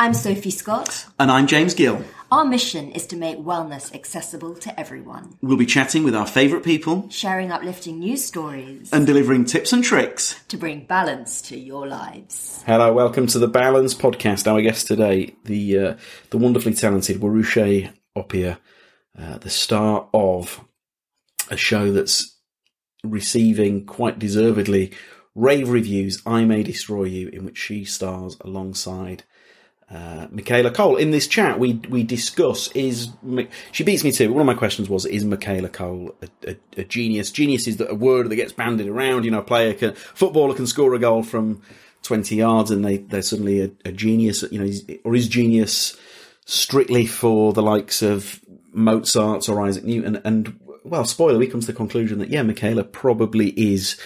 I'm Sophie Scott. And I'm James Gill. Our mission is to make wellness accessible to everyone, We'll be chatting with our favourite people sharing uplifting news stories and delivering tips and tricks. to bring balance to your lives. Hello, welcome to the Balance Podcast. Our guest today, the uh, the wonderfully talented Weruche Opia, uh, the star of a show that's receiving quite deservedly rave reviews. I May Destroy You, in which she stars alongside uh, Michaela Coel. In this chat, we we discuss is she beats me too. One of my questions was: Is Michaela Coel a, a, a genius? Genius is a word that gets bandied around. You know, a player can footballer can score a goal from twenty yards, and they they're suddenly a, a genius. You know, or is genius strictly for the likes of Mozart or Isaac Newton? And well, spoiler, we come to the conclusion that yeah, Michaela probably is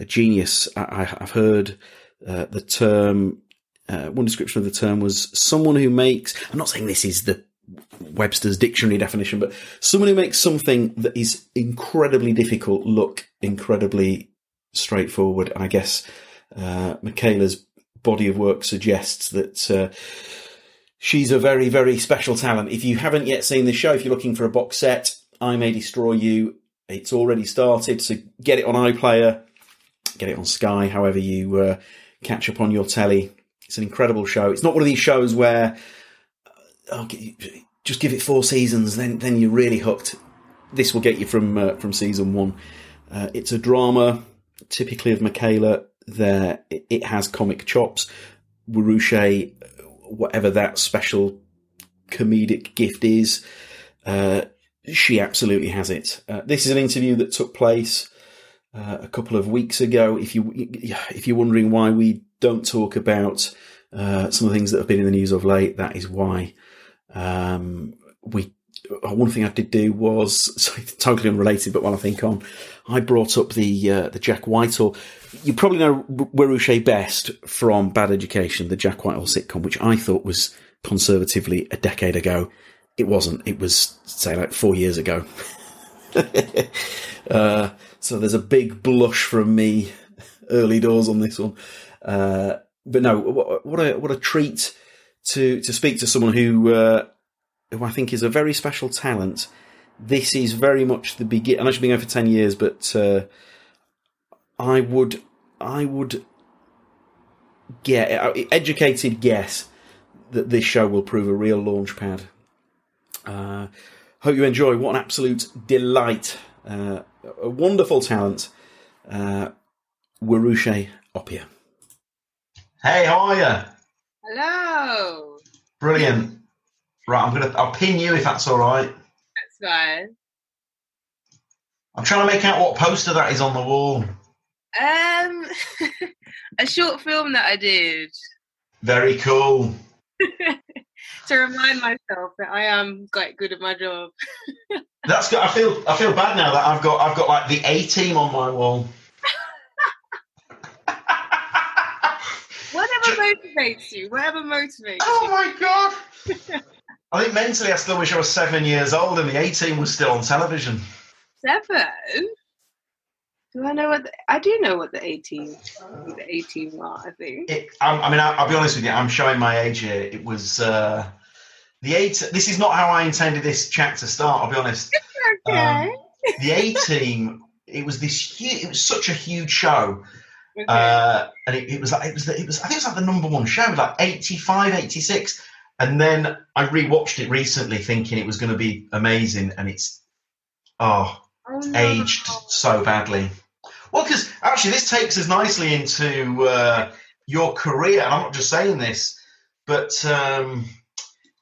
a genius. I, I've heard uh, the term uh, one description of the term was someone who makes, I'm not saying this is the Webster's dictionary definition, but someone who makes something that is incredibly difficult look incredibly straightforward. And I guess uh, Michaela's body of work suggests that uh, she's a very, very special talent. If you haven't yet seen the show, if you're looking for a box set, I May Destroy You, it's already started. So get it on iPlayer, get it on Sky, however you uh, catch up on your telly. It's an incredible show. It's not one of these shows where uh, okay, just give it four seasons, then then you're really hooked. This will get you from uh, from season one. Uh, it's a drama, typically of Michaela. There, it, has comic chops. Weruche, whatever that special comedic gift is, uh, she absolutely has it. Uh, this is an interview that took place uh, a couple of weeks ago. If you if you're wondering why we don't talk about uh, some of the things that have been in the news of late, that is why. Um, we uh, one thing I did do was sorry, totally unrelated, but while I think on, I brought up the uh, the Jack Whitehall. You probably know Weruche best from Bad Education, the Jack Whitehall sitcom, which I thought was conservatively a decade ago. It wasn't. It was say like four years ago. uh, so there's a big blush from me early doors on this one. Uh, but no, what, what a what a treat to to speak to someone who uh, who I think is a very special talent. This is very much the begin. I know she's been going for ten years, but uh, I would I would get educated guess that this show will prove a real launchpad. Uh, hope you enjoy. What an absolute delight! Uh, a wonderful talent, uh, Opia. Hey, how are you? Hello. Brilliant. Right, I'm gonna. I'll pin you if that's all right. That's fine. I'm trying to make out what poster that is on the wall. Um, a short film that I did Very cool. to remind myself that I am quite good at my job. That's good. I feel. I feel bad now that I've got. I've got like the A team on my wall. Whatever motivates you, whatever motivates Oh you. my god. I think mentally, I still wish I was seven years old and the A team was still on television. Seven. Do I know what the, I do know what the eighteen the eighteen are? I think. It, I'm, I mean, I'll, I'll be honest with you. I'm showing my age here. It was uh, the eight. This is not how I intended this chat to start. I'll be honest. Okay. the A team. It was this huge. It was such a huge show, Okay. Uh, and it, it was like it was the, it was I think it was like the number one show, like 85, 86. And then I rewatched it recently, thinking it was going to be amazing, and it's oh Oh, no. aged so badly. Well, because actually, this takes us nicely into uh, your career, and I'm not just saying this, but um,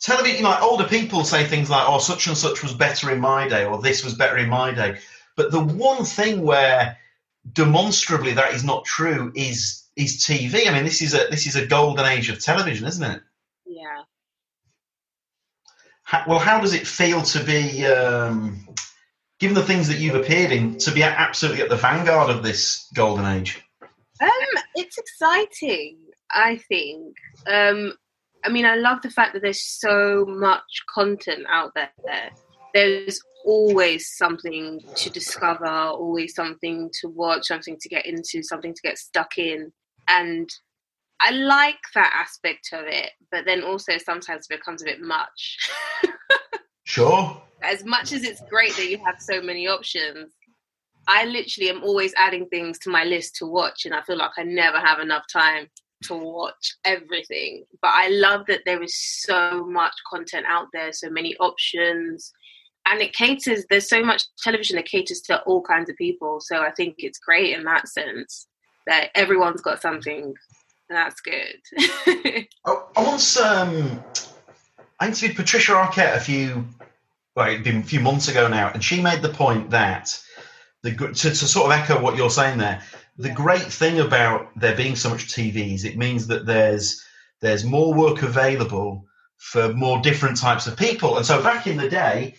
television. You know, like older people say things like, "Oh, such and such was better in my day," or "This was better in my day." But the one thing where demonstrably that is not true is is TV. I mean, this is a this is a golden age of television, isn't it? Yeah. How, well, how does it feel to be, um, given the things that you've appeared in, to be absolutely at the vanguard of this golden age? Um, it's exciting. I think. Um, I mean, I love the fact that there's so much content out there. There's always something to discover, always something to watch, something to get into, something to get stuck in, and I like that aspect of it. But then also sometimes it becomes a bit much. Sure. as much as it's great that you have so many options, I literally am always adding things to my list to watch, and I feel like I never have enough time to watch everything. But I love that there is so much content out there, so many options, and it caters. There's so much television that caters to all kinds of people. So I think it's great in that sense that everyone's got something. And that's good. I, I once um, I interviewed Patricia Arquette a few, well, it'd been a few months ago now, and she made the point that the to, to sort of echo what you're saying there. The great thing about there being so much TV is it means that there's there's more work available for more different types of people. And so back in the day,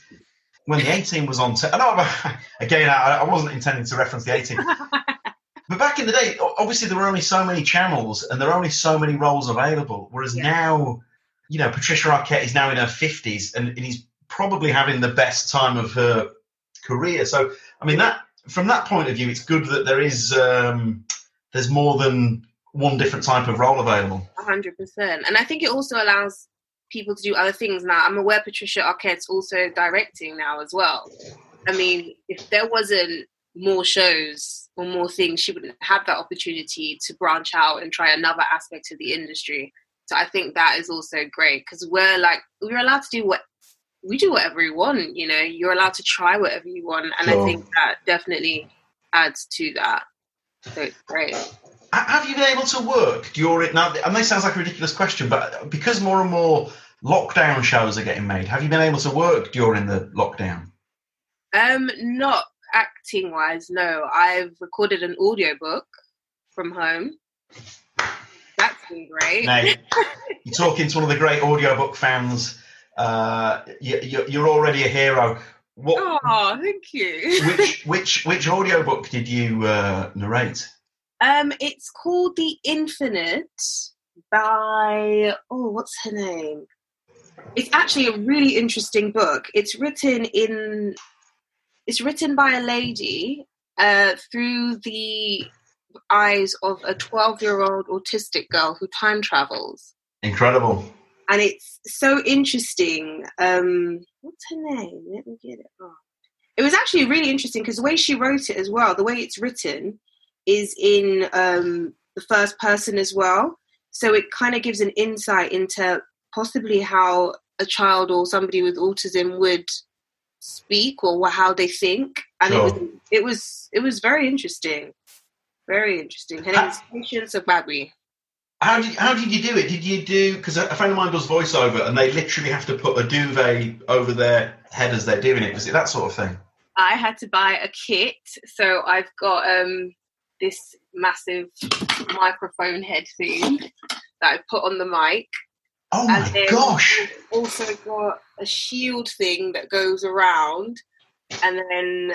when the A team was on, te- I know, again, I, I wasn't intending to reference the A team, but back in the day, obviously there were only so many channels and there are only so many roles available. Whereas Yeah. now, you know, Patricia Arquette is now in her 50s and, and he's probably having the best time of her career. So, I mean, that from that point of view, it's good that there is um, there's more than one different type of role available. hundred percent. And I think it also allows people to do other things now. I'm aware Patricia Arquette's also directing now as well. I mean, if there wasn't more shows or more things, she wouldn't have that opportunity to branch out and try another aspect of the industry. So I think that is also great because we're like we're allowed to do what we do whatever we want. You know, you're allowed to try whatever you want, and Sure. I think that definitely adds to that. So it's great. Ha- Have you been able to work during now? And this sounds like a ridiculous question, but because more and more lockdown shows are getting made, have you been able to work during the lockdown? Um, not acting wise, no. I've recorded an audiobook from home. That's been great. Now, you're talking to one of the great audiobook fans. Uh, you, you're already a hero. What, Oh, thank you. which which which audiobook did you uh, narrate? Um, it's called The Infinite by oh, what's her name? It's actually a really interesting book. It's written in it's written by a lady uh, through the eyes of a 12 year old autistic girl who time travels. Incredible. and it's so interesting. Um, what's her name? Let me get it. Oh. It was actually really interesting because the way she wrote it as well, the way it's written, is in um, the first person as well. So it kind of gives an insight into possibly how a child or somebody with autism would speak or how they think, and it was it was it was very interesting, very interesting. Her name is Patience Agbabi. How did how did you do it? Did you do because a friend of mine does voiceover and they literally have to put a duvet over their head as they're doing it? Was it that sort of thing? I had to buy a kit, so I've got um this massive microphone head thing that I put on the mic. Oh And my gosh! Also got a shield thing that goes around, and then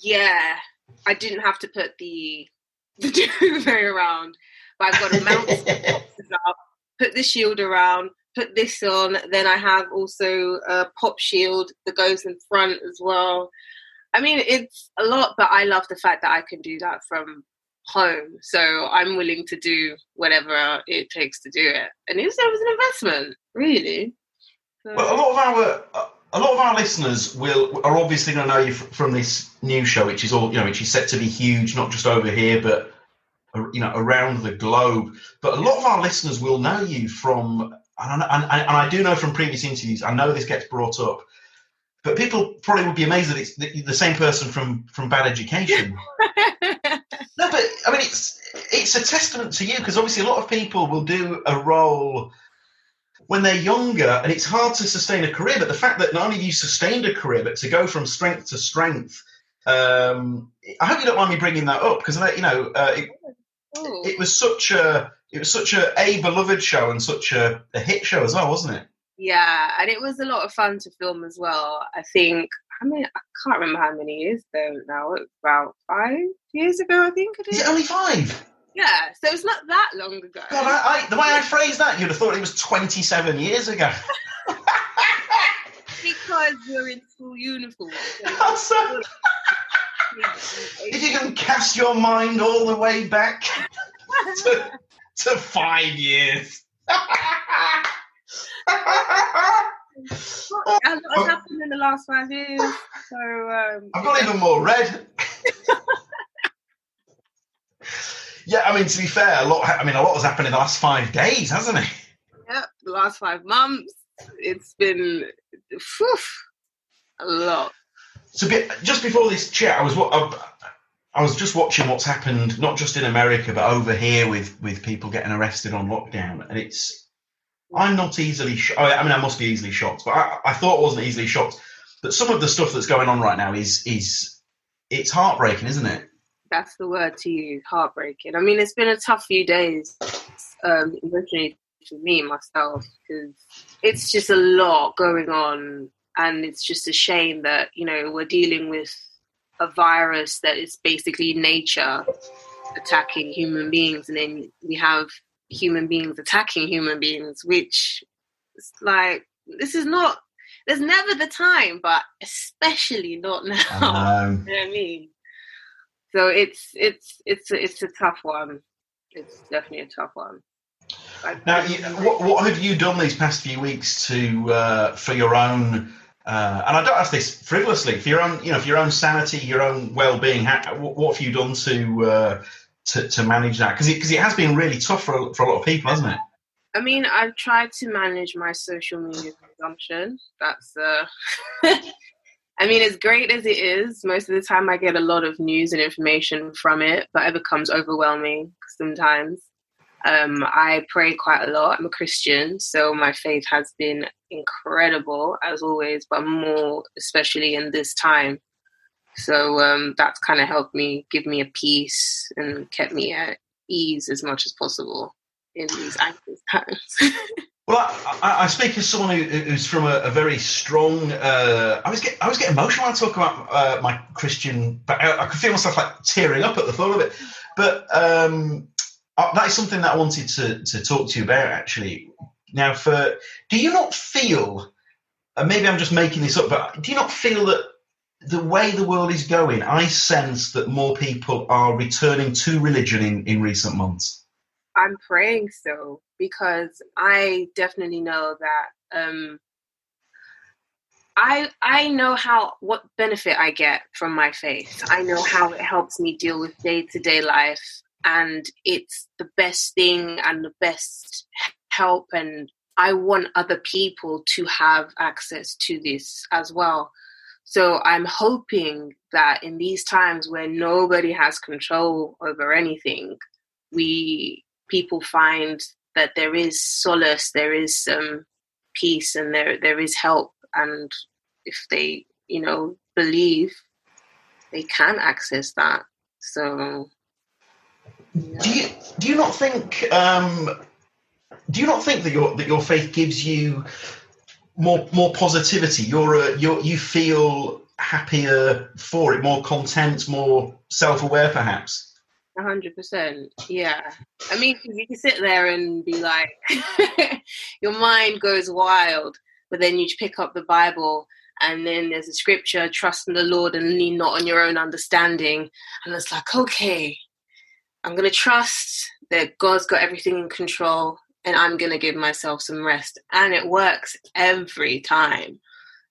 yeah, I didn't have to put the the duvet around, but I've got to mount up, put the shield around, put this on. Then I have also a pop shield that goes in front as well. I mean, it's a lot, but I love the fact that I can do that from home. So I'm willing to do whatever it takes to do it. And it was, it was an investment, really. So, Well, a lot of our a lot of our listeners will are obviously going to know you from this new show, which is all you know, which is set to be huge, not just over here but you know, around the globe. But a lot of our listeners will know you from, and, and, and I do know from previous interviews. I know this gets brought up, but people probably would be amazed that it's the, the same person from from Bad Education. no, but I mean, it's it's a testament to you because obviously a lot of people will do a role when they're younger and it's hard to sustain a career. But the fact that not only you sustained a career, but to go from strength to strength. Um, I hope you don't mind me bringing that up because you know uh, it, it, was such a it was such a, a beloved show and such a, a hit show as well, wasn't it? Yeah, and it was a lot of fun to film as well. I think I mean I can't remember how many years though now. About five years ago, I think it is. Is it only five? Yeah, so it's not that long ago. God, I, I, the way I phrased that, you'd have thought it was 27 years ago. because you're in school uniform. So if you can cast your mind all the way back to, to five years. A lot has happened in the last five years. So um, I've got even more red. Yeah, I mean, to be fair, a lot. I mean, a lot has happened in the last five days, hasn't it? Yeah, the last five months. It's been whew, a lot. So, just before this chat, I was what. I was just watching what's happened, not just in America, but over here with with people getting arrested on lockdown, and it's. I'm not easily. I mean, I must be easily shocked, but I, I thought I wasn't easily shocked. But some of the stuff that's going on right now is is it's heartbreaking, isn't it? that's the word to use heartbreaking i mean it's been a tough few days um emotionally for me myself because it's just a lot going on and it's just a shame that you know we're dealing with a virus that is basically nature attacking human beings and then we have human beings attacking human beings which is like this is not there's never the time but especially not now um, you know what i mean so it's it's it's it's a tough one. It's definitely a tough one. Now, you, what, what have you done these past few weeks to uh, for your own? Uh, and I don't ask this frivolously. For your own, you know, for your own sanity, your own well-being, how, what have you done to uh, to, to manage that? Because it, cause it has been really tough for for a lot of people, hasn't it? I mean, I've tried to manage my social media consumption. That's uh, I mean, as great as it is, most of the time I get a lot of news and information from it, but it becomes overwhelming sometimes. Um, I pray quite a lot. I'm a Christian, so my faith has been incredible as always, but more especially in this time. So um, that's kind of helped me, give me a peace, and kept me at ease as much as possible in these anxious times. Well, I, I, speak as someone who, who's from a, a very strong. Uh, I was get, I was getting emotional when I talk about uh, my Christian. But I, I, could feel myself like tearing up at the thought of it. But um, uh, that is something that I wanted to to talk to you about. Actually, now, for do you not feel? And maybe I'm just making this up, but do you not feel that the way the world is going, I sense that more people are returning to religion in, in recent months. I'm praying so because I definitely know that um, I I know how what benefit I get from my faith. I know how it helps me deal with day to day life, and it's the best thing and the best help. And I want other people to have access to this as well. So I'm hoping that in these times where nobody has control over anything, we people find that there is solace, there is peace, and there there is help. And if they, you know, believe, they can access that. So, do you do you not think? Um, do you not think that your that your faith gives you more more positivity? You're a, you're you feel happier for it, more content, more self aware, perhaps A hundred percent. Yeah. I mean, you can sit there and be like, your mind goes wild, but then you pick up the Bible and then there's a scripture, trust in the Lord and lean not on your own understanding. And it's like, okay, I'm going to trust that God's got everything in control and I'm going to give myself some rest. And it works every time.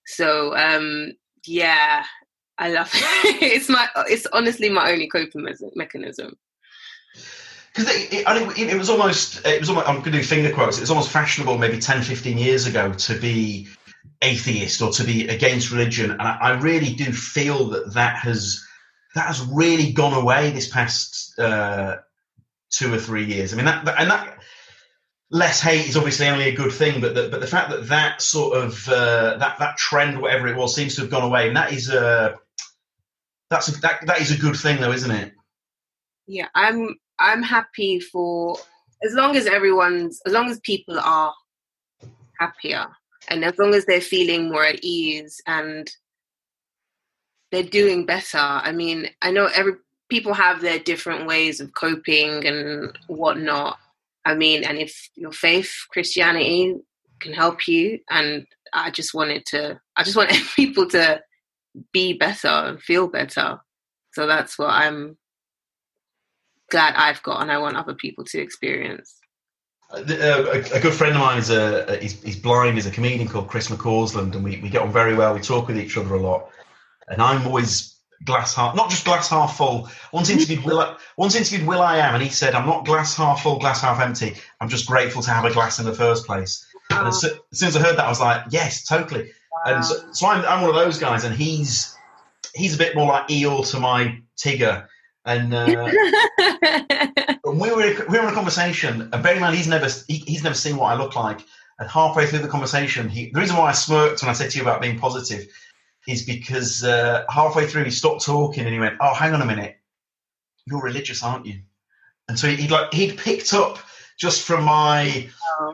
So, um, yeah, I love it. it's my it's honestly my only coping mechanism. because it, it, it, was almost it was almost I'm going to do finger quotes. It was almost fashionable maybe 10, 15 years ago to be atheist or to be against religion, and I, I really do feel that that has that has really gone away this past uh, two or three years. I mean that and that less hate is obviously only a good thing, but the, but the fact that that sort of uh, that that trend, whatever it was, seems to have gone away, and that is a that's a, that that is a good thing, though, isn't it? Yeah, I'm I'm happy for as long as everyone's as long as people are happier and as long as they're feeling more at ease and they're doing better. I mean, I know every people have their different ways of coping and whatnot. I mean, and if your faith, Christianity, can help you, and I just wanted to, I just want people to be better and feel better. So that's what I'm glad I've got, and I want other people to experience. Uh, a, a, good friend of mine is a he's, he's blind. He's a comedian called Chris McCausland, and we, we get on very well. We talk with each other a lot, and I'm always glass half, not just glass half full. Once interviewed Will, once interviewed will.i.am, and he said, "I'm not glass half full, glass half empty. I'm just grateful to have a glass in the first place." And as, as soon as I heard that, I was like, "Yes, totally." Wow. And so, so I'm, I'm one of those guys, and he's he's a bit more like Eeyore to my Tigger. And, uh, and we were we were in a conversation, and bearing in mind he's never he, he's never seen what I look like. And halfway through the conversation, he, the reason why I smirked when I said to you about being positive is because uh, halfway through he stopped talking and he went, "Oh, hang on a minute, you're religious, aren't you?" And so he'd like he'd picked up just from my oh.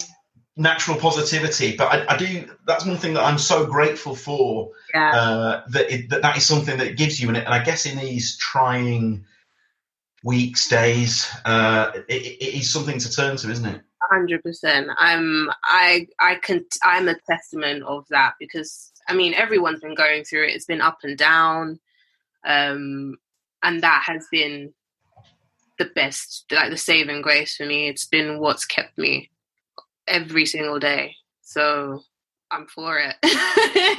natural positivity. But I, I, do that's one thing that I'm so grateful for. Yeah. Uh, that, it, that that is something that gives you, and, and I guess in these trying weeks, days, uh, it, it is something to turn to, isn't it? Hundred percent. I'm I I can I'm a testament of that because I mean, everyone's been going through it. It's been up and down, um, and that has been the best, like the saving grace for me. It's been what's kept me every single day. So I'm for it.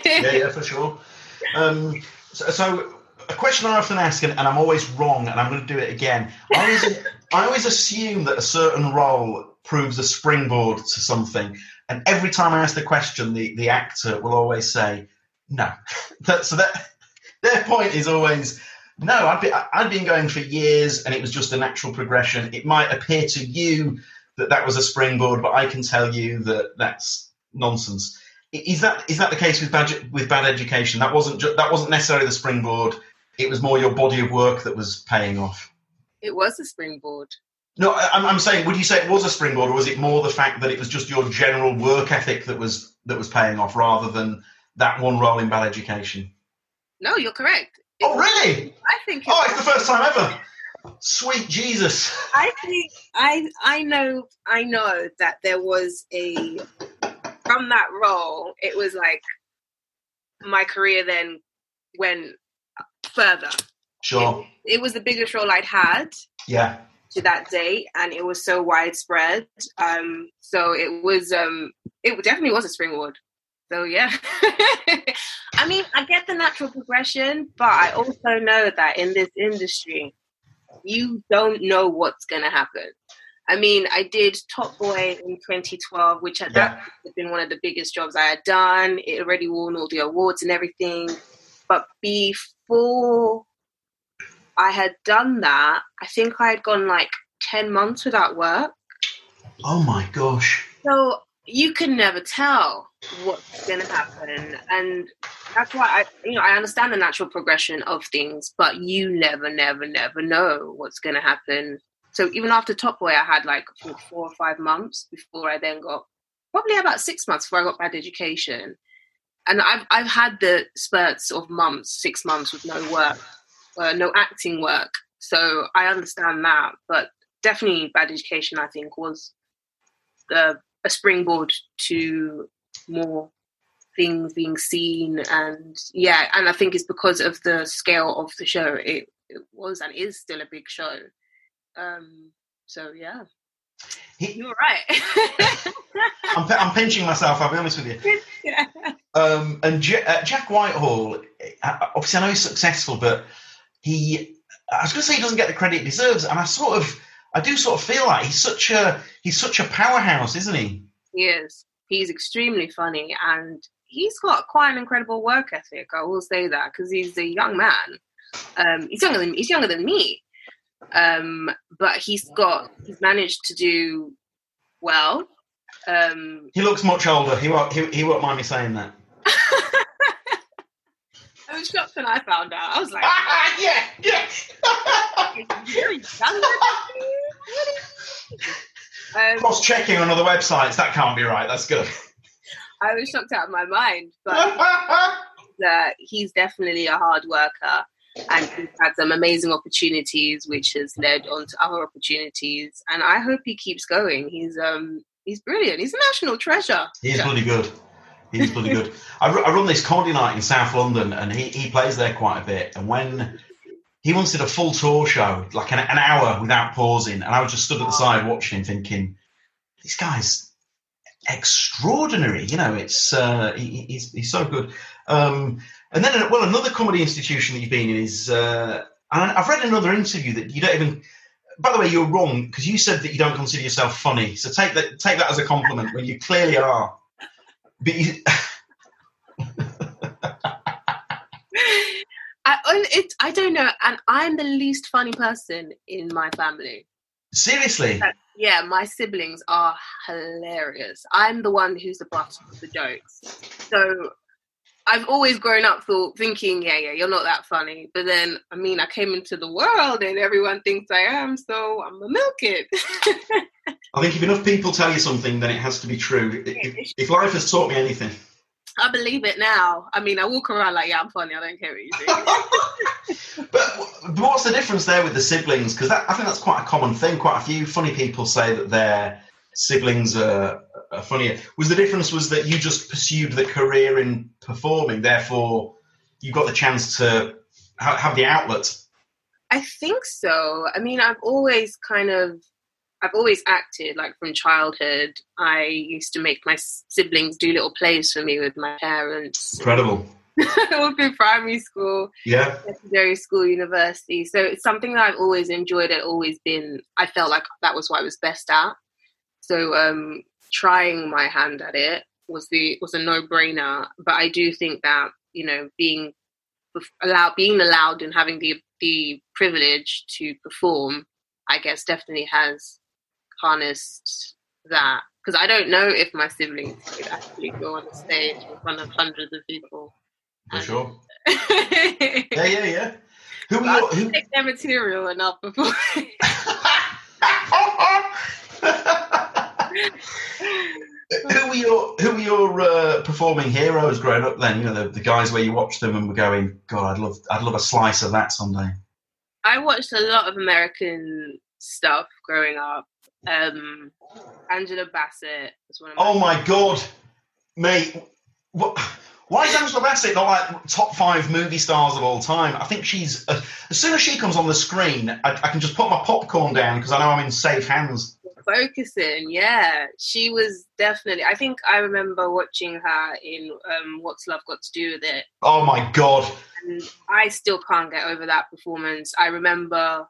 yeah, yeah, for sure. Um, so, so, a question I often ask, and, and, I'm always wrong, and I'm going to do it again. I always, I always assume that a certain role proves a springboard to something. And every time I ask the question, the, the actor will always say, no. so that their point is always, no, I've been, I've been going for years and it was just a natural progression. It might appear to you that that was a springboard, but I can tell you that that's nonsense. Is that is that the case with bad with bad education? That wasn't ju- that wasn't necessarily the springboard. It was more your body of work that was paying off. It was a springboard. No, I'm, I'm saying, would you say it was a springboard, or was it more the fact that it was just your general work ethic that was that was paying off, rather than that one role in bad education? No, you're correct. It oh, really? I think. It oh, it's the first time ever. Sweet Jesus! I think I I know I know that there was a from that role. It was like my career then went further. Sure. It, it was the biggest role I'd had. Yeah to that day, and it was so widespread. Um, so it was um, it definitely was a springboard so yeah. I mean i get the natural progression but i also know that in this industry you don't know what's going to happen. I mean i did top boy in 2012 which at yeah. that had been one of the biggest jobs i had done. It already won all the awards and everything. But before I had done that, I think I had gone like 10 months without work. Oh my gosh. So you can never tell what's going to happen. And that's why I, you know, I understand the natural progression of things, but you never, never, never know what's going to happen. So even after Top Boy, I had like four or five months before I then got, probably about six months before I got bad education. And I've, I've had the spurts of months, six months with no work uh, no acting work. So I understand that, but definitely bad education. I think was the a springboard to more things being seen, and yeah, and I think it's because of the scale of the show. It it was and is still a big show. Um, so yeah. You're right. I'm, I'm, pinching myself. I'll be honest with you. Yeah. Um, and J- uh, Jack Whitehall, uh, obviously, I know he's successful, but he, I was going to say he doesn't get the credit he deserves, and I sort of, I do sort of feel like he's such a he's such a powerhouse, isn't he? He is. He's extremely funny and he's got quite an incredible work ethic. I will say that because he's a young man. Um, he's younger than he's younger than me, um, but he's got he's managed to do well. Um, He looks much older. He won't he, he won't mind me saying that. I was shocked when I found out. I was like, yeah, yeah. "You're younger than me? Really?" Um, Cross checking on other websites. That can't be right. That's good. I was shocked out of my mind, but uh, he's definitely a hard worker and he's had some amazing opportunities which has led on to other opportunities and i hope he keeps going he's um he's brilliant he's a national treasure He's bloody good. He's bloody good. I, I run this comedy night in South London, and he, he plays there quite a bit. And when he did a full tour show, like an, an hour without pausing, and I was just stood at the side watching him, thinking, "This guy's extraordinary." You know, it's uh, he, he's he's so good. Um, and then, well, another comedy institution that you've been in is, uh, and I've read another interview that you don't even. By the way, you're wrong because you said that you don't consider yourself funny. So take that take that as a compliment when you clearly are. I, it, I don't know and i'm the least funny person in my family. Seriously, yeah my siblings are hilarious. I'm the one who's the butt of the jokes. So I've always grown up thought, thinking, yeah, yeah, you're not that funny. But then, I mean, I came into the world and everyone thinks I am, so I'm a milk it. I think if enough people tell you something, then it has to be true. If, if life has taught me anything, I believe it now. I mean, I walk around like, yeah, I'm funny. I don't care what you think. but, but what's the difference there with the siblings? Because I think that's quite a common thing. Quite a few funny people say that their siblings are, are funnier. Was the difference was that you just pursued the career in performing, therefore you got the chance to ha- have the outlet. I think so. I mean, I've always kind of, I've always acted like from childhood. I used to make my siblings do little plays for me with my parents. Incredible. all through primary school, Yeah. secondary school, university. So it's something that I've always enjoyed. It always been. I felt like that was what I was best at. So um, trying my hand at it was the was a no brainer. But I do think that you know being allowed, being allowed, and having the the privilege to perform, I guess definitely has harnessed that. Because I don't know if my siblings could actually go on a stage in front of hundreds of people. For sure. Yeah, yeah, yeah. Who I who, take their material enough before. who were your who were your uh, performing heroes growing up then? You know, the, the guys where you watched them and were going, God, I'd love I'd love a slice of that someday. I watched a lot of American stuff growing up. Um, Angela Bassett was one of my Oh my God, mate! What, why is Angela Bassett not like top five movie stars of all time? I think she's uh, as soon as she comes on the screen, I, I can just put my popcorn down because I know I'm in safe hands. Focusing. Yeah, she was definitely. I think I remember watching her in um, What's Love Got to Do with It, Oh my God! and I still can't get over that performance. I remember.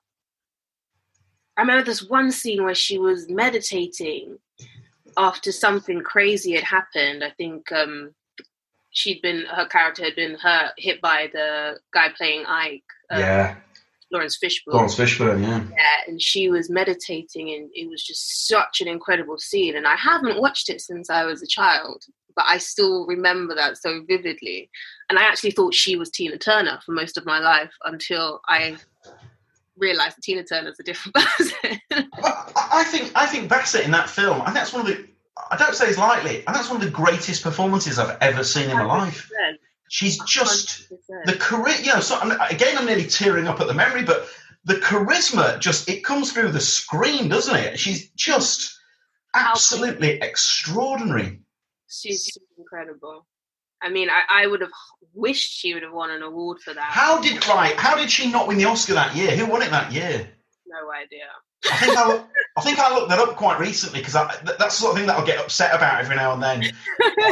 I remember this one scene where she was meditating after something crazy had happened. I think um, she'd been her character had been hurt, hit by the guy playing Ike, uh, yeah, Laurence Fishburne. Laurence Fishburne. Yeah. Yeah, and she was meditating, and it was just such an incredible scene. And I haven't watched it since I was a child, but I still remember that so vividly. And I actually thought she was Tina Turner for most of my life until I realized that Tina Turner's a different person. Well, I I think I think Bassett in that film. I think that's one of the. I don't say it's lightly. I think that's one of the greatest performances I've ever seen in my life. She's just 100%. the charisma. You know, so I'm, again, I'm nearly tearing up at the memory, but the charisma just it comes through the screen, doesn't it? She's just absolutely extraordinary. She's incredible. I mean, I, I would have wished she would have won an award for that. How did right? How did she not win the Oscar that year? Who won it that year? No idea. I think I, look, I think I looked that up quite recently because that's the sort of thing that I'll get upset about every now and then.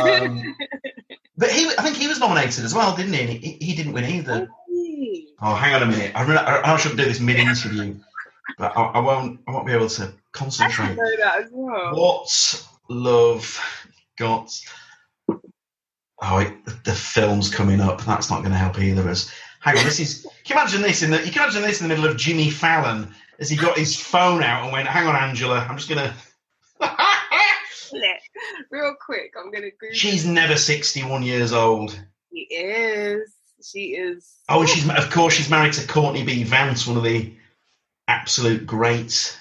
Um, but he, I think he was nominated as well, didn't he? And he, he didn't win either. Oh, oh, hang on a minute. I, re- I, I shouldn't do this mid-interview. but I, I won't. I won't be able to I concentrate. know that as well. What's love got? Oh, it, the film's coming up. That's not going to help either of us. Hang on, this is. Can you imagine this in the? You can imagine this in the middle of Jimmy Fallon as he got his phone out and went, "Hang on, Angela, I'm just going to." Real quick, I'm gonna Google. She's never 61 years old. She is. She is. Oh, she's of course she's married to Courtney B. Vance, one of the absolute greats.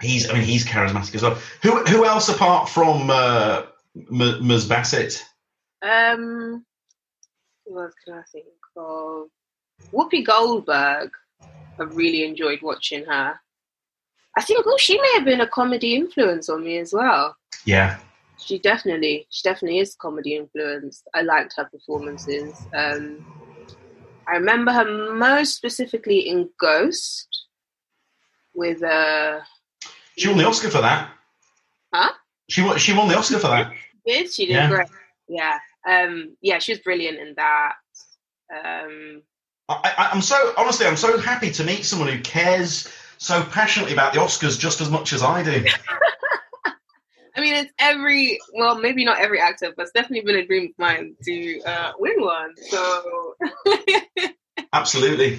He's, I mean, he's charismatic as well. Who, who else apart from uh, M- Ms. Bassett? Um, who else can I think of? Whoopi Goldberg. I really enjoyed watching her. I think oh, she may have been a comedy influence on me as well. Yeah, She definitely, she definitely is comedy influence. I liked her performances. Um, I remember her most specifically in Ghost with uh, she won the Oscar for that. Huh? She won. She won the Oscar for that. did she did Yeah. great. Yeah, um, yeah, she was brilliant in that. Um, I, I, I'm so honestly, I'm so happy to meet someone who cares so passionately about the Oscars just as much as I do. I mean, it's every well, maybe not every actor, but it's definitely been a dream of mine to uh, win one. So, Absolutely.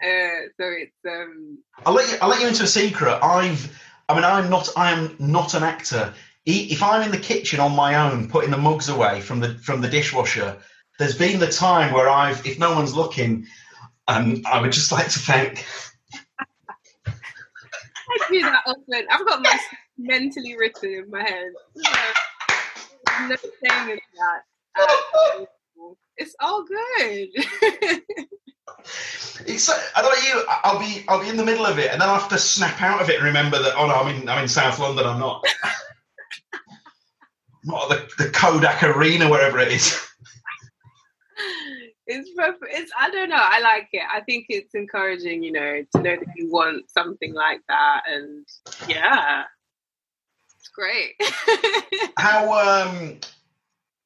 uh, so it's um, I'll let you. I'll let you into a secret. I've. I mean, I'm not. I am not an actor. If I'm in the kitchen on my own, putting the mugs away from the from the dishwasher, there's been the time where I've, if no one's looking, um, I would just like to thank. I do that often. I've got my mentally written in my head. No shame in that. It's all good. It's. uh, I don't know you. I'll be. I'll be in the middle of it, and then I have to snap out of it and remember that. Oh no, I'm in. I'm in South London. I'm not. not the, the Kodak Arena, wherever it is. it's perfect. It's I don't know. I like it. I think it's encouraging. You know, to know that you want something like that, and yeah, it's great. How um,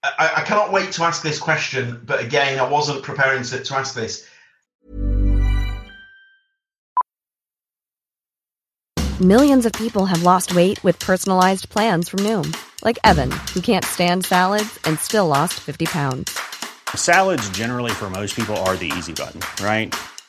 I, I cannot wait to ask this question, but again, I wasn't preparing to, to ask this. Millions of people have lost weight with personalized plans from Noom, like Evan, who can't stand salads and still lost 50 pounds. Salads, generally, for most people, are the easy button, right?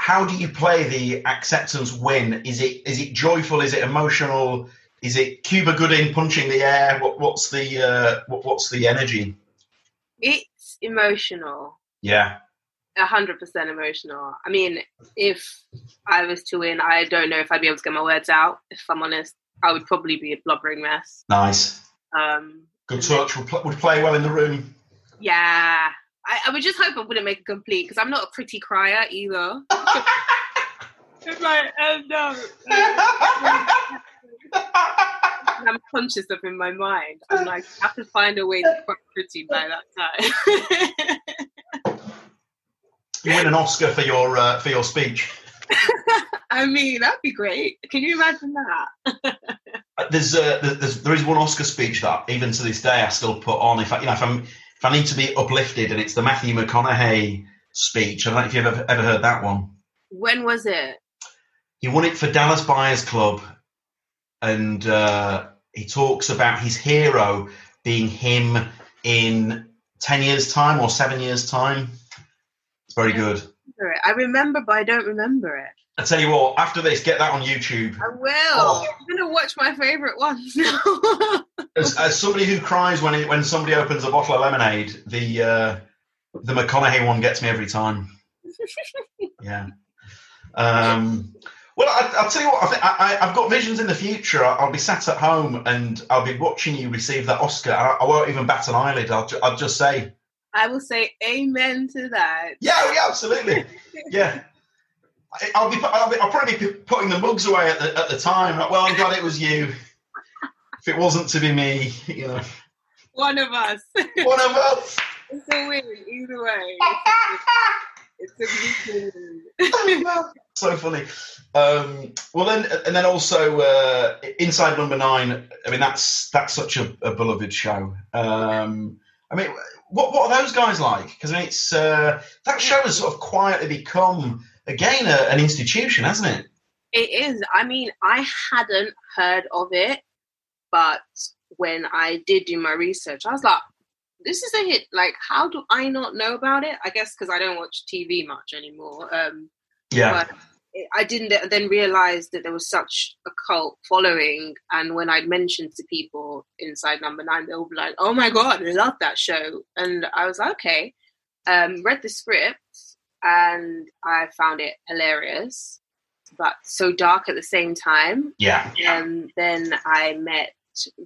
How do you play the acceptance win? Is it is it joyful? Is it emotional? Is it Cuba Gooding punching the air? What, what's the uh, what, what's the energy? it's emotional. Yeah, a hundred percent emotional. I mean, if I was to win, I don't know if I'd be able to get my words out. If I'm honest, I would probably be a blubbering mess. nice. Um, Good touch. Would, pl- would play well in the room. yeah, I, I would just hope I wouldn't make a complete because I'm not a pretty crier either. It's like, oh no. I'm conscious of in my mind. I'm like, I have to find a way to cry pretty by that time. You win an Oscar for your uh, for your speech. I mean, that'd be great. Can you imagine that? There's, uh, there's there is one Oscar speech that even to this day I still put on. If I, you know, if I'm if I need to be uplifted, and it's the Matthew McConaughey speech. I don't know if you've ever, ever heard that one. When was it? He won it for Dallas Buyers Club, and uh, he talks about his hero being him in ten years' time or seven years' time. It's very good. Remember it. I remember, but I don't remember it. I tell you what, after this, get that on YouTube. I will. Oh. I'm gonna watch my favorite ones. As, as somebody who cries when it, when somebody opens a bottle of lemonade, the uh, the McConaughey one gets me every time. Yeah. Um, well, I, I'll tell you what. I think I, I, I've got visions in the future. I'll, I'll be sat at home and I'll be watching you receive that Oscar. I, I won't even bat an eyelid. I'll, I'll just say, I will say amen to that. yeah, yeah, absolutely, yeah. I'll be, I'll be, I'll probably be putting the mugs away at the, at the time. Like, well, I'm glad it was you. If it wasn't to be me, you know, One of us. one of us. it's a win either way. It's a, it's a good win. so funny. Um, well, then, and then also uh, inside number nine. I mean, that's that's such a, a beloved show. Um, I mean, what what are those guys like? Because I mean, it's uh, that show has sort of quietly become again a, an institution, hasn't it? It is. I mean, I hadn't heard of it, but when I did do my research, I was like, this is a hit. Like, how do I not know about it? I guess because I don't watch TV much anymore. Um, Yeah. but I didn't then realize that there was such a cult following. And when I'd mentioned to people inside number nine, they be like, oh my God, I love that show. And I was like, okay. Um, read the script and I found it hilarious, but so dark at the same time. Yeah. And then I met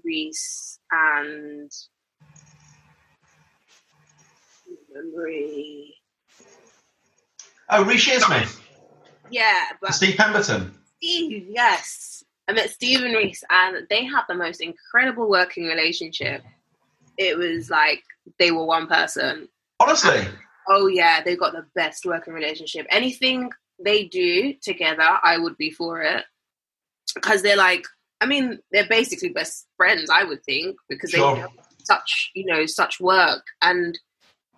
Reece and memory. Oh, Reece Shearsmith, Yeah, but Steve Pemberton. Steve, yes. I met Steve and Reece, and they had the most incredible working relationship. It was like they were one person. Honestly, Oh, yeah, they got the best working relationship. Anything they do together, I would be for it. Because they're like, I mean, they're basically best friends, I would think, because Sure. they have such, you know, such work. And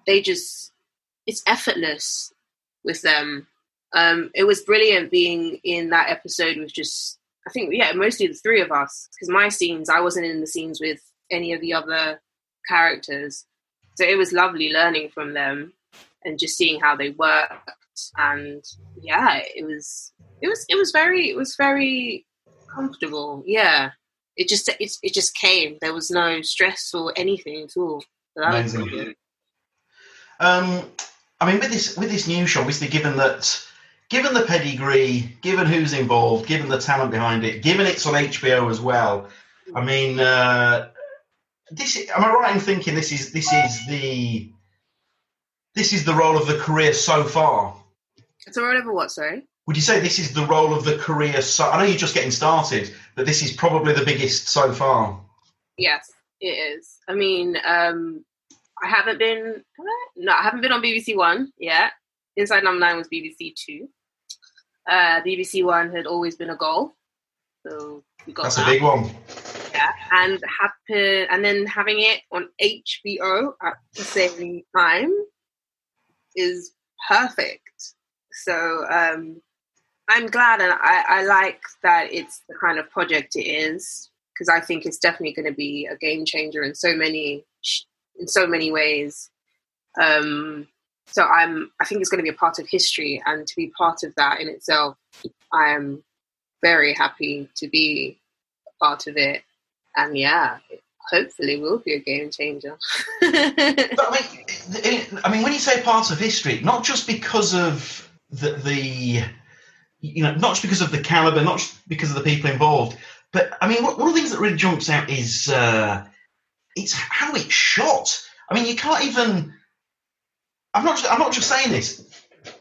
they just, it's effortless with them. Um, it was brilliant being in that episode with just, I think, yeah, mostly the three of us. Because my scenes, I wasn't in the scenes with any of the other characters. So it was lovely learning from them and just seeing how they worked. And yeah, it was, it was, it was very, it was very comfortable. Yeah. It just, it, it just came. There was no stress or anything at all. So that was Amazing. brilliant. Um, I mean, with this with this new show, obviously, given that, given the pedigree, given who's involved, given the talent behind it, given it's on HBO as well, I mean, uh, this am I right in thinking this is this is the this is the role of the career so far? So whatever what, sorry? Would you say this is the role of the career? So I know you're just getting started, but this is probably the biggest so far. Yes, it is. I mean, um, I haven't been no, I haven't been on BBC One yet. Inside Number Nine was BBC Two. Uh, BBC One had always been a goal, so we got That's a big one. Yeah, and happen and then having it on HBO at the same time is perfect. So um, I'm glad, and I, I like that it's the kind of project it is because I think it's definitely going to be a game changer in so many in so many ways. Um, so I'm I think it's going to be a part of history, and to be part of that in itself, I am very happy to be a part of it. And yeah, it hopefully will be a game changer. But I mean, I mean, when you say part of history, not just because of the, the you know, not just because of the caliber, not just because of the people involved, but I mean, one of the things that really jumps out is uh, it's how it's shot. I mean, you can't even. I'm not. I'm not just saying this.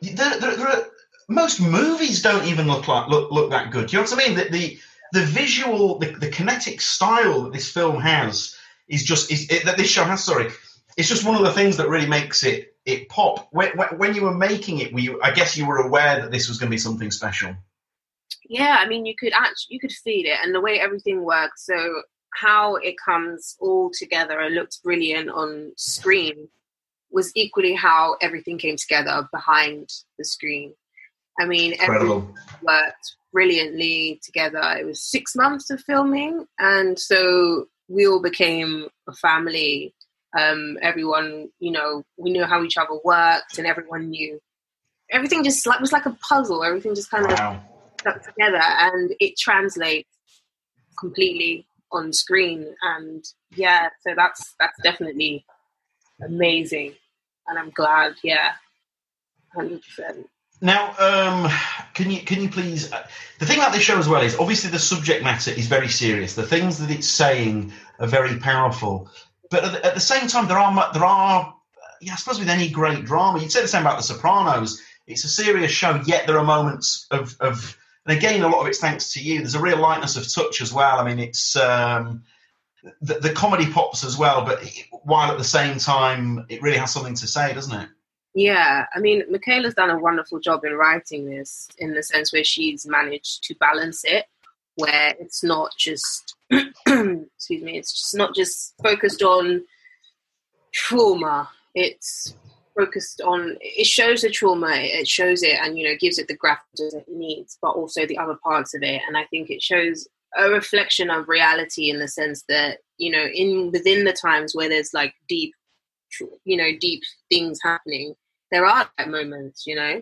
There, there, there are, most movies don't even look like look, look that good. Do you know what I mean? The the, the visual, the, the kinetic style that this film has is just is it, that this show has. Sorry, it's just one of the things that really makes it it pop. When, when, you were making it, were you? I guess you were aware that this was going to be something special. yeah, I mean, you could actually you could feel it, and the way everything works. So how it comes all together and looks brilliant on screen was equally how everything came together behind the screen. I mean, everyone worked brilliantly together. It was six months of filming, and so we all became a family. Um, everyone, you know, we knew how each other worked, and everyone knew everything. Just like was like a puzzle. Everything just kind Wow. of stuck together, and it translates completely on screen. And yeah, so that's that's definitely amazing, and I'm glad. Yeah, hundred percent. Now, um, can you can you please? Uh, the thing about this show as well is obviously the subject matter is very serious. The things that it's saying are very powerful, but at the, at the same time, there are there are. Yeah, I suppose with any great drama, you'd say the same about The Sopranos. It's a serious show, yet there are moments of, of and again, a lot of it's thanks to you. There's a real lightness of touch as well. I mean, it's um, the, the comedy pops as well, but while at the same time, it really has something to say, doesn't it? Yeah, I mean, Michaela's done a wonderful job in writing this in the sense where she's managed to balance it, where it's not just, excuse me, it's just not just focused on trauma. It's focused on, it shows the trauma, it shows it and, you know, gives it the graphics it needs, but also the other parts of it. And I think it shows a reflection of reality in the sense that, you know, in within the times where there's like deep you know deep things happening there are like moments you know?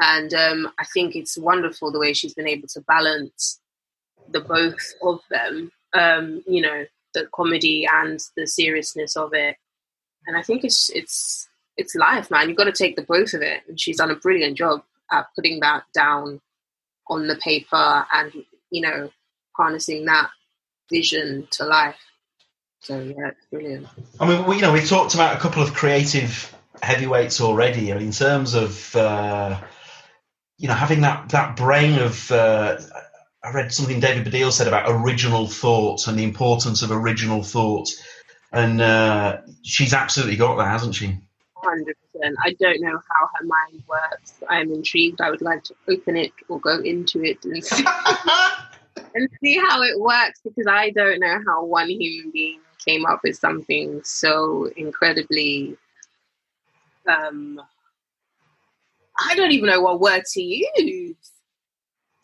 And um, i think it's wonderful the way she's been able to balance the both of them um, you know the comedy and the seriousness of it. And i think it's it's it's life man. You've got to take the both of it. And she's done a brilliant job at putting that down on the paper and you know harnessing that vision to life so yeah it's brilliant I mean, we, you know, we talked about a couple of creative heavyweights already. I mean, in terms of uh, you know having that that brain of. Uh, I read something David Baddiel said about original thought and the importance of original thought, and uh, she's absolutely got that, hasn't she? Hundred percent. I don't know how her mind works. I'm intrigued. I would like to open it or go into it and see, and see how it works because I don't know how one human being came up with something so incredibly. Um, I don't even know what word to use.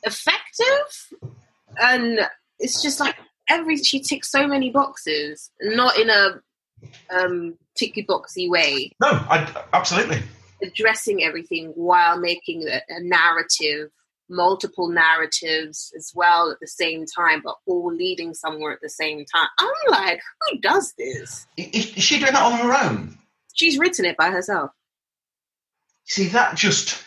Effective, and it's just like every she ticks so many boxes, not in a um, ticky boxy way No, I, absolutely. addressing everything while making a, a narrative, multiple narratives as well at the same time, but all leading somewhere at the same time. I'm like, who does this? Is, is she doing that on her own? She's written it by herself. See, that just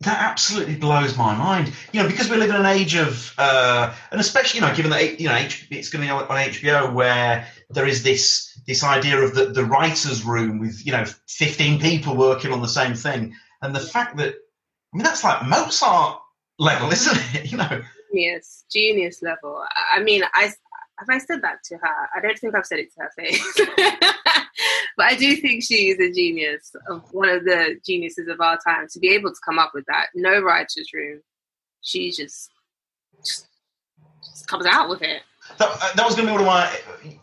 that absolutely blows my mind. You know, because we live in an age of, uh, and especially you know, given that you know it's going to be on HBO, where there is this this idea of the the writers' room with you know fifteen people working on the same thing, and the fact that mean that's like Mozart level, isn't it? You know, Genius, genius level. I- mean, I have I said that to her. I don't think I've said it to her face, but I do think she is a genius of one of the geniuses of our time to be able to come up with that. No writer's room. She just, just, just comes out with it. That, uh, that was going to be one of my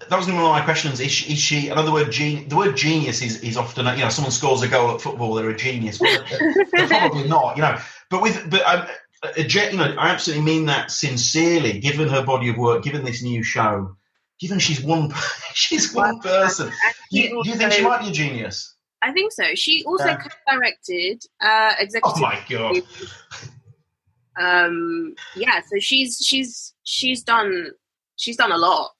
that was going to be one of my questions. Is she, is she another word? Gen, the word genius is, is often you know someone scores a goal at football, they're a genius. Well, they're, they're probably not, you know. But with but um, a, gen- you know, I absolutely mean that sincerely. Given her body of work, given this new show, given she's one she's one person, do you, do you think she might be a genius? I think so. She also co-directed, uh, executive. Oh my god! Um, yeah, so she's she's she's done she's done a lot,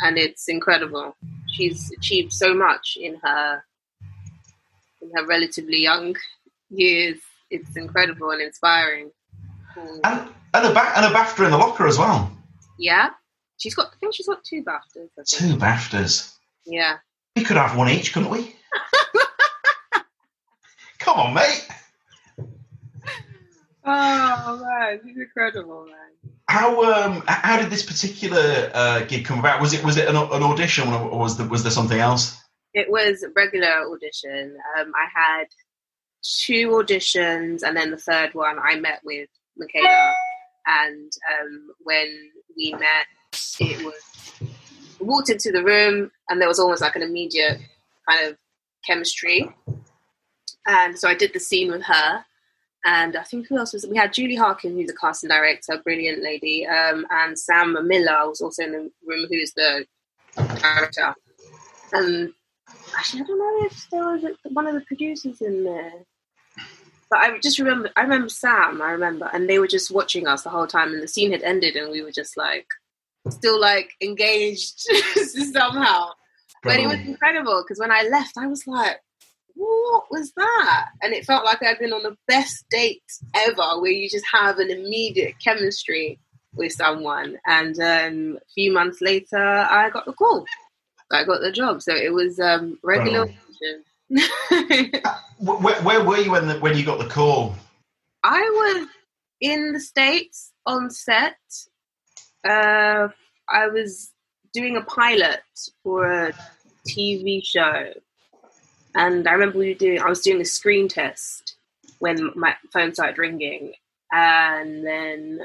and it's incredible. She's achieved so much in her in her relatively young years. It's incredible and inspiring. Mm. And and a ba- and a BAFTA in the locker as well. Yeah, she's got. I think she's got two BAFTAs. Two BAFTAs. Yeah. We could have one each, couldn't we? Come on, mate. Oh man, she's incredible, man. How um how did this particular uh, gig come about? Was it was it an, an audition or was there was there something else? It was a regular audition. Um, I had two auditions, and then the third one I met with Michaela. And um, when we met, it was I walked into the room and there was almost like an immediate kind of chemistry. And so I did the scene with her. And I think who else was it? We had Julie Harkin, who's a casting director, brilliant lady, um, and Sam Miller was also in the room, who's the director. And actually, I don't know if there was one of the producers in there. But I just remember, I remember Sam, I remember, and they were just watching us the whole time, and the scene had ended, and we were just like, still like engaged somehow. But it was incredible because when I left, I was like, what was that? And it felt like I'd been on the best date ever, where you just have an immediate chemistry with someone. And um, a few months later, I got the call. I got the job. So it was um, regular. where, where, were you when the, when you got the call? I was in the states on set. Uh, I was doing a pilot for a TV show, and I remember we were doing. I was doing a screen test when my phone started ringing, and then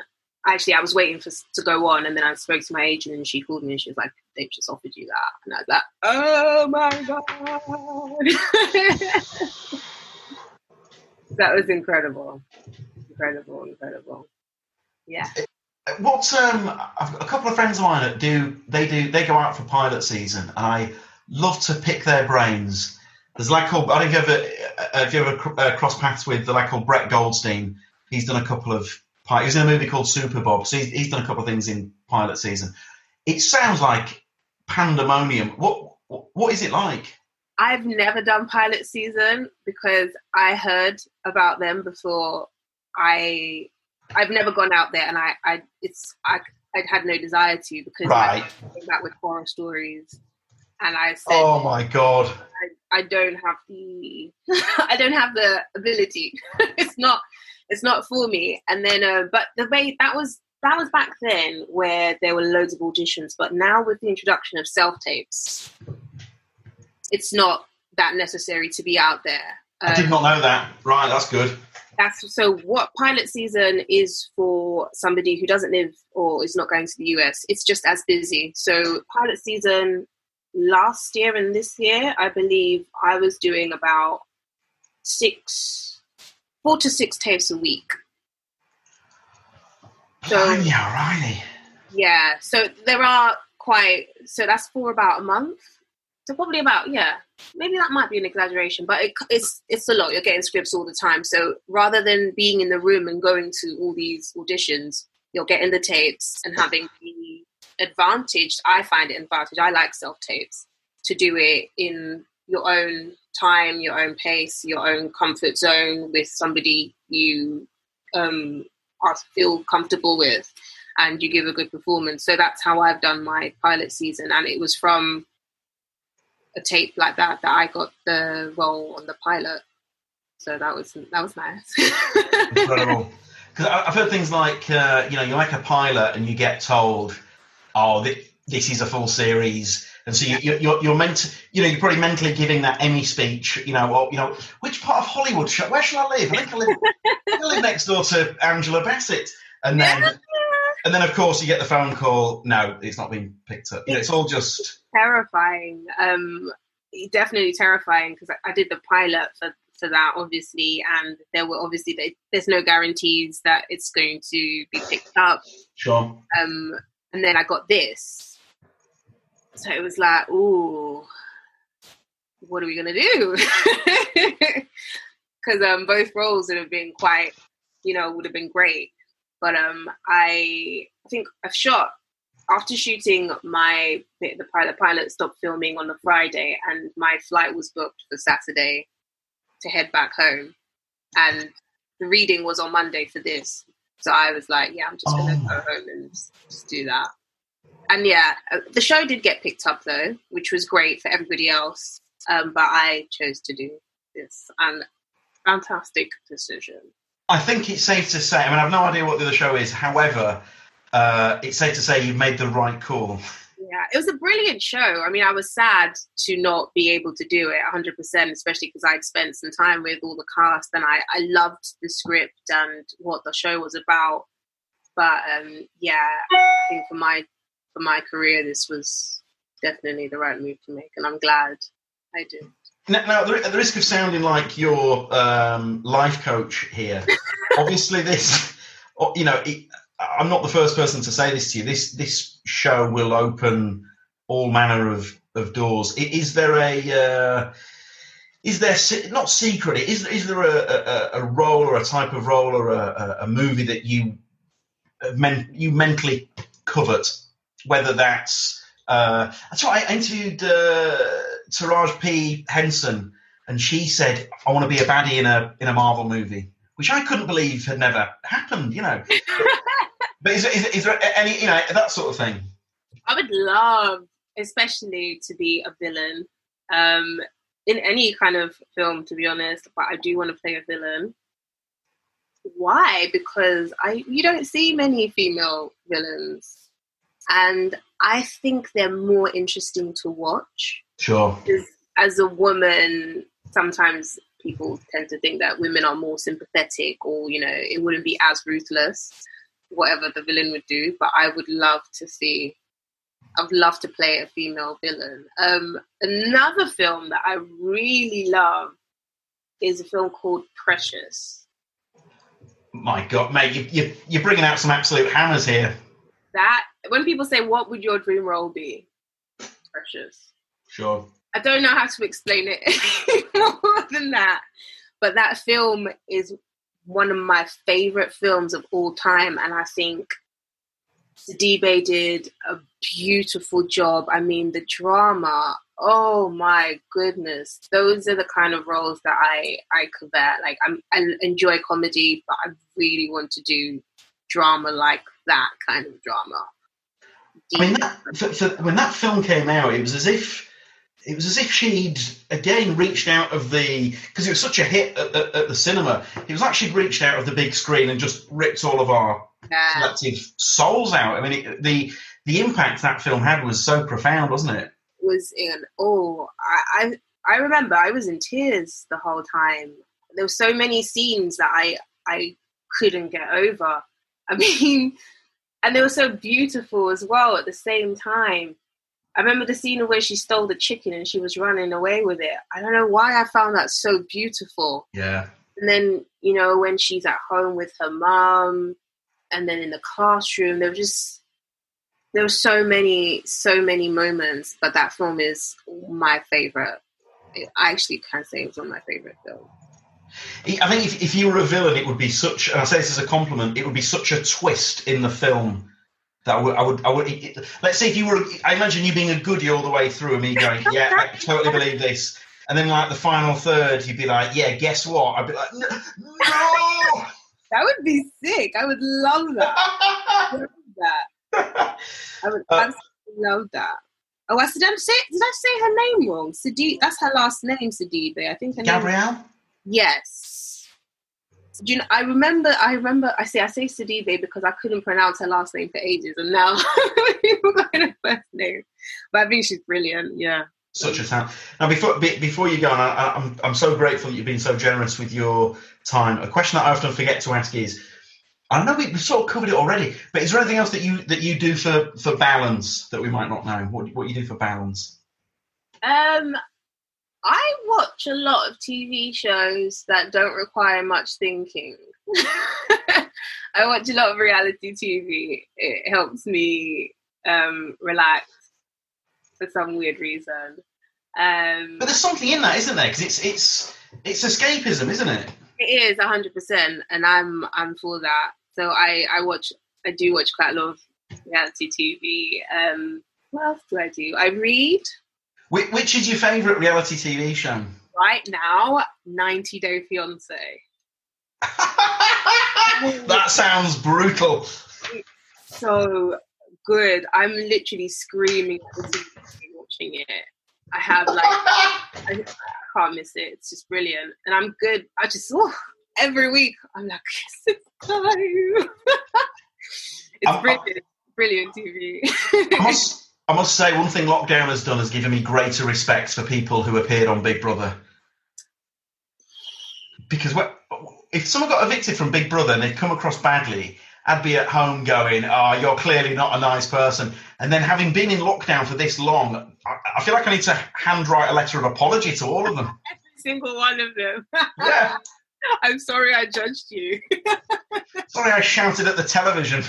actually I was waiting for to go on, and then I spoke to my agent, and she called me, and she was like, "They've just offered you that," and I was like, "Oh my god!" that was incredible, incredible, incredible. Yeah. What's um? I've got a couple of friends of mine that do. They do. They go out for pilot season, and I love to pick their brains. There's a lad called. I don't know if you ever, uh, if you ever uh, cross paths with the lad called Brett Goldstein. He's done a couple of. He was in a movie called Super Bob, so he's, he's done a couple of things in pilot season. It sounds like pandemonium. What what is it like? I've never done pilot season because I heard about them before I I've never gone out there, and I, I it's I, I had no desire to because right. I came back with horror stories, and I said, "Oh my god, I, I don't have the I don't have the ability. it's not it's not for me." And then, uh, but the way that was that was back then where there were loads of auditions, but now with the introduction of self tapes, it's not that necessary to be out there. Um, I did not know that. Right, that's good that's so what pilot season is for somebody who doesn't live or is not going to the US. It's just as busy. So pilot season last year and this year, I believe I was doing about six, four to six tapes a week. So yeah, Riley. Yeah, so there are quite. So that's for about a month. So probably about yeah, maybe that might be an exaggeration, but it, it's it's a lot. You're getting scripts all the time, so rather than being in the room and going to all these auditions, you're getting the tapes and having the advantage. I find it advantage. I like self tapes to do it in your own time, your own pace, your own comfort zone with somebody you um, are feel comfortable with, and you give a good performance. So that's how I've done my pilot season, and it was from a tape like that that I got the role on the pilot. So that was that was nice. Incredible. Because I've heard things like uh, you know you make a pilot and you get told, oh this is a full series, and so you, are you're, you're meant to, you know you're probably mentally giving that Emmy speech. You know, or, you know which part of Hollywood? Should, where should I live? I think I live, I live next door to Angela Bassett, and then. Yeah. And then, of course, you get the phone call. No, it's not being picked up. You know, it's all just terrifying. Um, definitely terrifying because I, I did the pilot for for that, obviously, and there were obviously there's no guarantees that it's going to be picked up. Sure. Um, and then I got this, so it was like, ooh, what are we gonna do? Because um, both roles would have been quite, you know, would have been great. But um, I think I've shot after shooting my the pilot pilot stopped filming on the Friday and my flight was booked for Saturday to head back home and the reading was on Monday for this so I was like yeah I'm just oh. go home and just, just do that and yeah uh, the show did get picked up though which was great for everybody else um, but I chose to do this and fantastic decision I think it's safe to say I mean I've no idea what the other show is however uh, it's safe to say you've made the right call. Yeah, it was a brilliant show. I mean, I was sad to not be able to do it 100%, especially because I'd spent some time with all the cast and I, I loved the script and what the show was about. But um, yeah, I think for my for my career, this was definitely the right move to make, and I'm glad I did. Now, now at the risk of sounding like your um, life coach here, obviously this, you know, it, I'm not the first person to say this to you. This this show will open all manner of, of doors. Is there a uh, is there not secret? Is is there a, a, a role or a type of role or a, a movie that you men, you mentally covet? Whether that's uh, that's why I interviewed uh, Taraji P Henson, and she said, "I want to be a baddie in a in a Marvel movie," which I couldn't believe had never happened. You know, but is, is, is there any you know that sort of thing? I would love, especially, to be a villain um, in any kind of film. To be honest, but I do want to play a villain. Why? Because I you don't see many female villains and I think they're more interesting to watch. Sure. As a woman, sometimes people tend to think that women are more sympathetic, or you know, it wouldn't be as ruthless, whatever the villain would do. But I would love to see. I'd love to play a female villain. Um, another film that I really love is a film called Precious. My God, mate, you, you, you're bringing out some absolute hammers here. That when people say, "What would your dream role be?" Precious. Sure. I don't know how to explain it more than that, but that film is one of my favorite films of all time, and I think Sidibe did a beautiful job. I mean, the drama. Oh my goodness, those are the kind of roles that I I covet. Like I'm, I enjoy comedy, but I really want to do drama like that kind of drama. I mean, that, for, for, when that film came out, it was as if it was as if she'd again reached out of the because it was such a hit at, at, at, the cinema. It was like she'd reached out of the big screen and just ripped all of our yeah. collective souls out. I mean, it, the the impact that film had was so profound, wasn't it? Was in oh, I, I I remember I was in tears the whole time. There were so many scenes that I I couldn't get over. I mean, and they were so beautiful as well at the same time. I remember the scene where she stole the chicken and she was running away with it. I don't know why I found that so beautiful. Yeah. And then, you know, when she's at home with her mom and then in the classroom, there were just there were so many, so many moments, but that film is my favorite. I actually can say it was one of my favorite films. I think if, if you were a villain, it would be such. And I say this as a compliment. It would be such a twist in the film that I would. I would. I would it, let's say if you were. I imagine you being a goodie all the way through, and me going, "Yeah, I totally believe this." And then, like the final third, you'd be like, "Yeah, guess what?" I'd be like, "No." that would be sick. I would love that. I would love that. I would uh, absolutely love that. Oh, I, did I say did I say her name wrong? Sadi, that's her last name, Sidibe. I think her Gabrielle. Name, Yes. Do you know, I remember, I remember, I say, I say Sidibe because I couldn't pronounce her last name for ages, and now people got her first name. But I think she's brilliant. Yeah. Such a talent. Now, before before you go on, I, am I'm, I'm so grateful that you've been so generous with your time. A question that I often forget to ask is, I know we've sort of covered it already, but is there anything else that you that you do for for balance that we might not know? What what you do for balance? Um, I watch a lot of TV shows that don't require much thinking. I watch a lot of reality TV. It helps me um, relax for some weird reason. Um, but there's something in that, isn't there? Because it's it's it's escapism, isn't it? It is hundred percent, and I'm I'm for that. So I I watch I do watch quite a lot of reality TV. Um, what else do I do? I read. Which is your favourite reality TV show? Right now, 90 Day Fiance. that sounds brutal. so good. I'm literally screaming at the TV watching it. I have like, I, I, can't miss it. It's just brilliant. And I'm good. I just, oh, every week, I'm like, yes, it's time. it's I'm, brilliant. I'm, brilliant TV. I must, I must say, one thing lockdown has done has given me greater respect for people who appeared on Big Brother. Because if someone got evicted from Big Brother and they'd come across badly, I'd be at home going, "Oh, you're clearly not a nice person." And then having been in lockdown for this long, I, I feel like I need to handwrite a letter of apology to all of them. Every single one of them. Yeah. I'm sorry I judged you. Sorry, I shouted at the television.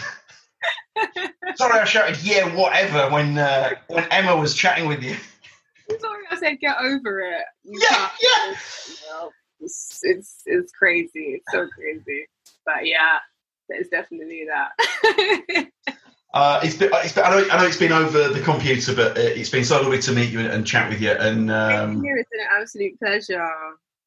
Sorry, I shouted "yeah, whatever" when uh, when Emma was chatting with you. I'm sorry I said get over it. You Yeah, yeah. know, it's, it's it's crazy. It's so crazy. But yeah, there's definitely that. Uh, it's been, it's been, I, know, I know it's been over the computer, but uh, it's been so lovely to meet you and, and chat with you. And um, it's an absolute pleasure.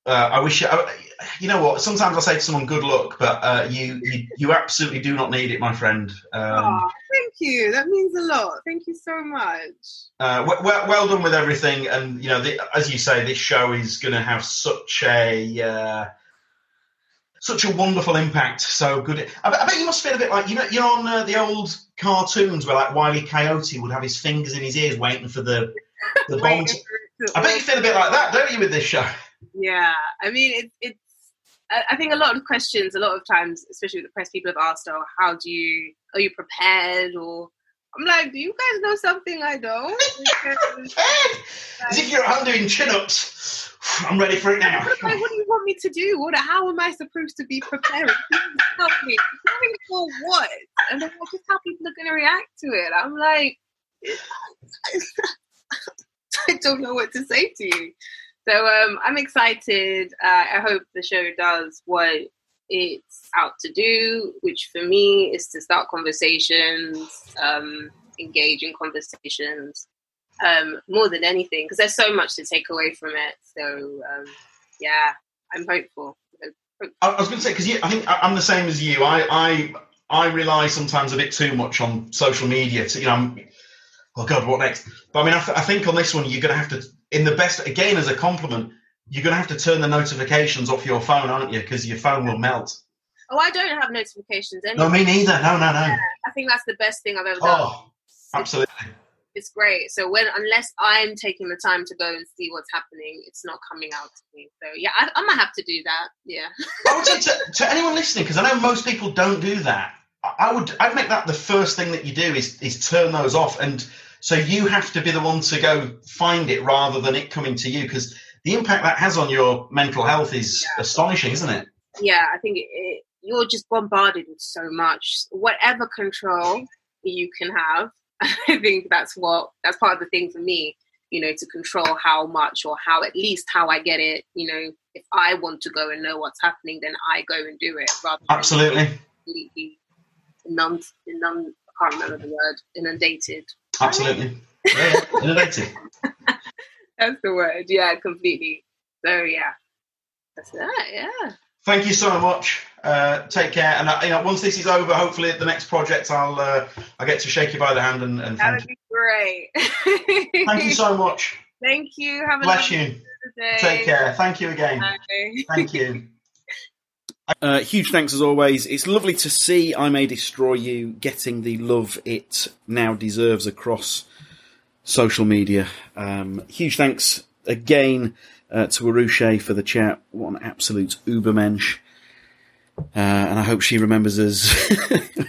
Uh, I wish you, I, you know what? Sometimes I say to someone, "Good luck," but uh, you, you, you absolutely do not need it, my friend. Um, Aw, thank you. That means a lot. Thank you so much. uh, well, well, done with everything, and you know, the, as you say, this show is going to have such a uh, such a wonderful impact. So good. I, bet- I bet you must feel a bit like you know, you're on uh, the old cartoons where like Wiley Coyote would have his fingers in his ears, waiting for the the bomb. Waiting To, for it to I bet you feel a bit like that, don't you, with this show? Yeah, I mean, it, it's. I think a lot of questions, a lot of times, especially with the press, people have asked, "Oh, how do you? Are you prepared?" Or I'm like, "Do you guys know something I don't?" Because, As if you're doing chin ups. I'm ready for it now. what, what do you want me to do? What? How am I supposed to be preparing? Help me. Preparing for what? And then just how people are going to react to it. I'm like, I don't know what to say to you. So um, I'm excited. Uh, I hope the show does what it's out to do, which for me is to start conversations, um, engage in conversations um, more than anything, because there's so much to take away from it. So um, yeah, I'm hopeful. I I was going to say because I think I'm the same as you. I, I I rely sometimes a bit too much on social media. To, you know, I'm, oh God, what next? But I mean, I, th- I think on this one you're going to have to, in the best again as a compliment, you're going to have to turn the notifications off your phone, aren't you? Because your phone will melt. Oh, I don't have notifications anymore. No, me neither. No, no, no. yeah, I think that's the best thing I've ever done. Oh, absolutely. It's great. So when unless I'm taking the time to go and see what's happening, it's not coming out to me. So yeah, I, I might have to do that. Yeah. I would say to, to anyone listening, because I know most people don't do that. I would, I'd make that the first thing that you do is is turn those off, and so you have to be the one to go find it rather than it coming to you, because the impact that has on your mental health is astonishing, isn't it? yeah, I think it, you're just bombarded with so much. Whatever control you can have, I think that's what that's part of the thing for me. You know, to control how much or how at least how I get it. You know, if I want to go and know what's happening, then I go and do it rather than Absolutely, completely numbed, numb. I can't remember the word. Inundated. Absolutely. Yeah, innovative. That's the word. Yeah, completely. So yeah, that's that. Yeah. Thank you so much. Uh, take care, and uh, you know, once this is over, hopefully at the next project, I'll uh, I get to shake you by the hand and, and That thank would you. be great. Thank you so much. Thank you. Have a Bless you. day. Take care. Thank you again. Bye. Thank you. Uh, huge thanks as always. It's lovely to see I May Destroy You getting the love it now deserves across social media. Um, huge thanks again uh, to Weruche for the chat. What an absolute ubermensch. Uh, and I hope she remembers us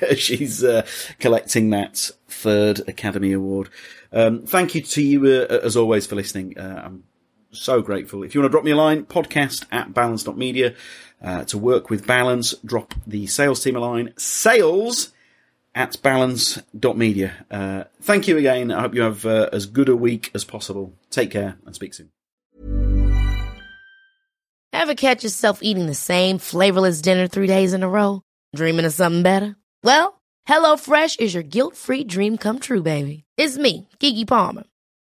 as she's uh, collecting that third Academy Award. Um, thank you to you, uh, as always, for listening. Uh, I'm so grateful. If you want to drop me a line, podcast at balance.media. Uh, to work with Balance, drop the sales team a line, sales at balance.media. Uh, thank you again. I hope you have uh, as good a week as possible. Take care and speak soon. Ever catch yourself eating the same flavorless dinner three days in a row? Dreaming of something better? Well, HelloFresh is your guilt-free dream come true, baby. It's me, Keke Palmer.